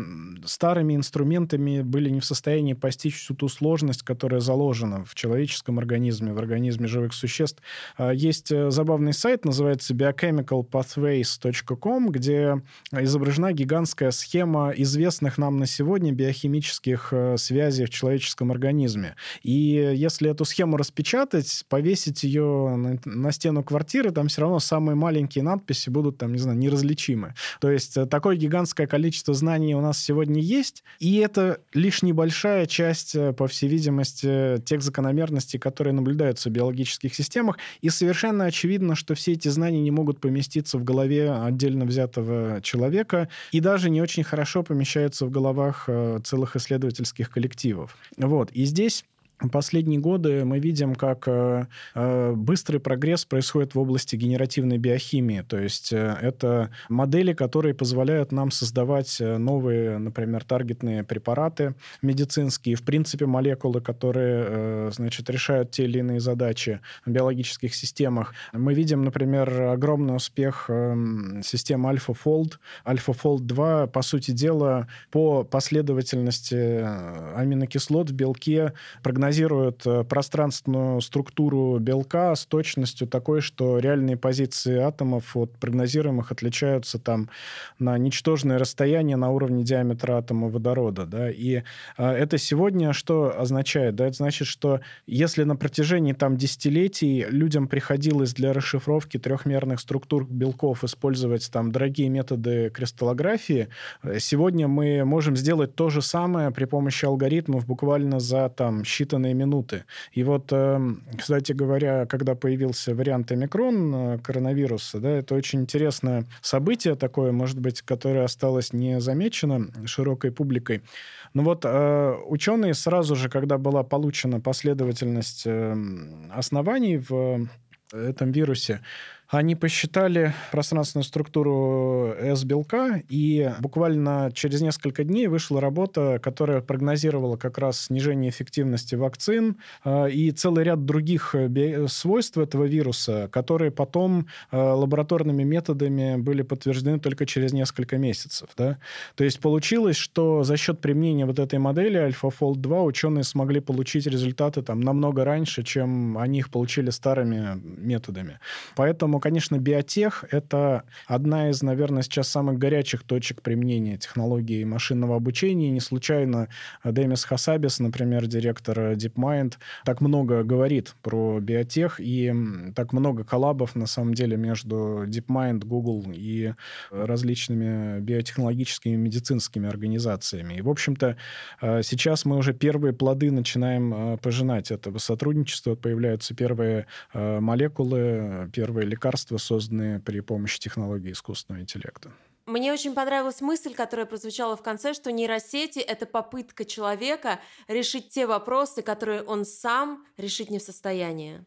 старыми инструментами были не в состоянии постичь всю ту сложность, которая заложена в человеческом организме, в организме живых существ. А, есть э, забавный сайт, называется biochemicalpathways.com, где изображена гигантская схема известных нам на сегодня биохимических э, связей в человеческом организме. И если эту схему распечатать, повесить ее на, на стену квартиры, там все равно самые маленькие надписи будут, там, не знаю, неразличимы. То есть э, такой гигантское количество знаний у нас сегодня есть, и это лишь небольшая часть, э, по всей видимости, тех закономерностей, которые наблюдаются в биологических системах, и совершенно очевидно, что все эти знания не могут поместиться в голове отдельно взятого человека, и даже не очень хорошо помещаются в головах э, целых исследовательских коллективов. Вот. И здесь Последние годы мы видим, как э, э, быстрый прогресс происходит в области генеративной биохимии. То есть э, это модели, которые позволяют нам создавать новые, например, таргетные препараты медицинские, в принципе, молекулы, которые, значит, решают те или иные задачи в биологических системах. Мы видим, например, огромный успех системы AlphaFold. AlphaFold 2, по сути дела, по последовательности аминокислот в белке прогнозирует прогнозируют э, пространственную структуру белка с точностью такой, что реальные позиции атомов от прогнозируемых отличаются там на ничтожное расстояние на уровне диаметра атома водорода. Да? И э, это сегодня что означает? Да? Это значит, что если на протяжении там десятилетий людям приходилось для расшифровки трехмерных структур белков использовать там дорогие методы кристаллографии, э, сегодня мы можем сделать то же самое при помощи алгоритмов буквально за там считанные минуты. И вот, эм, кстати говоря, когда появился вариант омикрон э, коронавируса, да, это очень интересное событие такое, может быть, которое осталось не замечено широкой публикой. Но вот э, ученые сразу же, когда была получена последовательность э, оснований в этом вирусе, они посчитали пространственную структуру S-белка, и буквально через несколько дней вышла работа, которая прогнозировала как раз снижение эффективности вакцин э, и целый ряд других э, свойств этого вируса, которые потом э, лабораторными методами были подтверждены только через несколько месяцев. Да? То есть получилось, что за счет применения вот этой модели AlphaFold 2 ученые смогли получить результаты там намного раньше, чем они их получили старыми методами. Поэтому Поэтому, конечно, биотех — это одна из, наверное, сейчас самых горячих точек применения технологий машинного обучения. Не случайно Демис Хасабис, например, директор DeepMind, так много говорит про биотех, и так много коллабов, на самом деле, между DeepMind, Google и различными биотехнологическими медицинскими организациями. И, в общем-то, э, сейчас мы уже первые плоды начинаем э, пожинать этого сотрудничества. Появляются первые э, молекулы, первые лекарства, лекарства, созданные при помощи технологии искусственного интеллекта. Мне очень понравилась мысль, которая прозвучала в конце, что нейросети – это попытка человека решить те вопросы, которые он сам решить не в состоянии.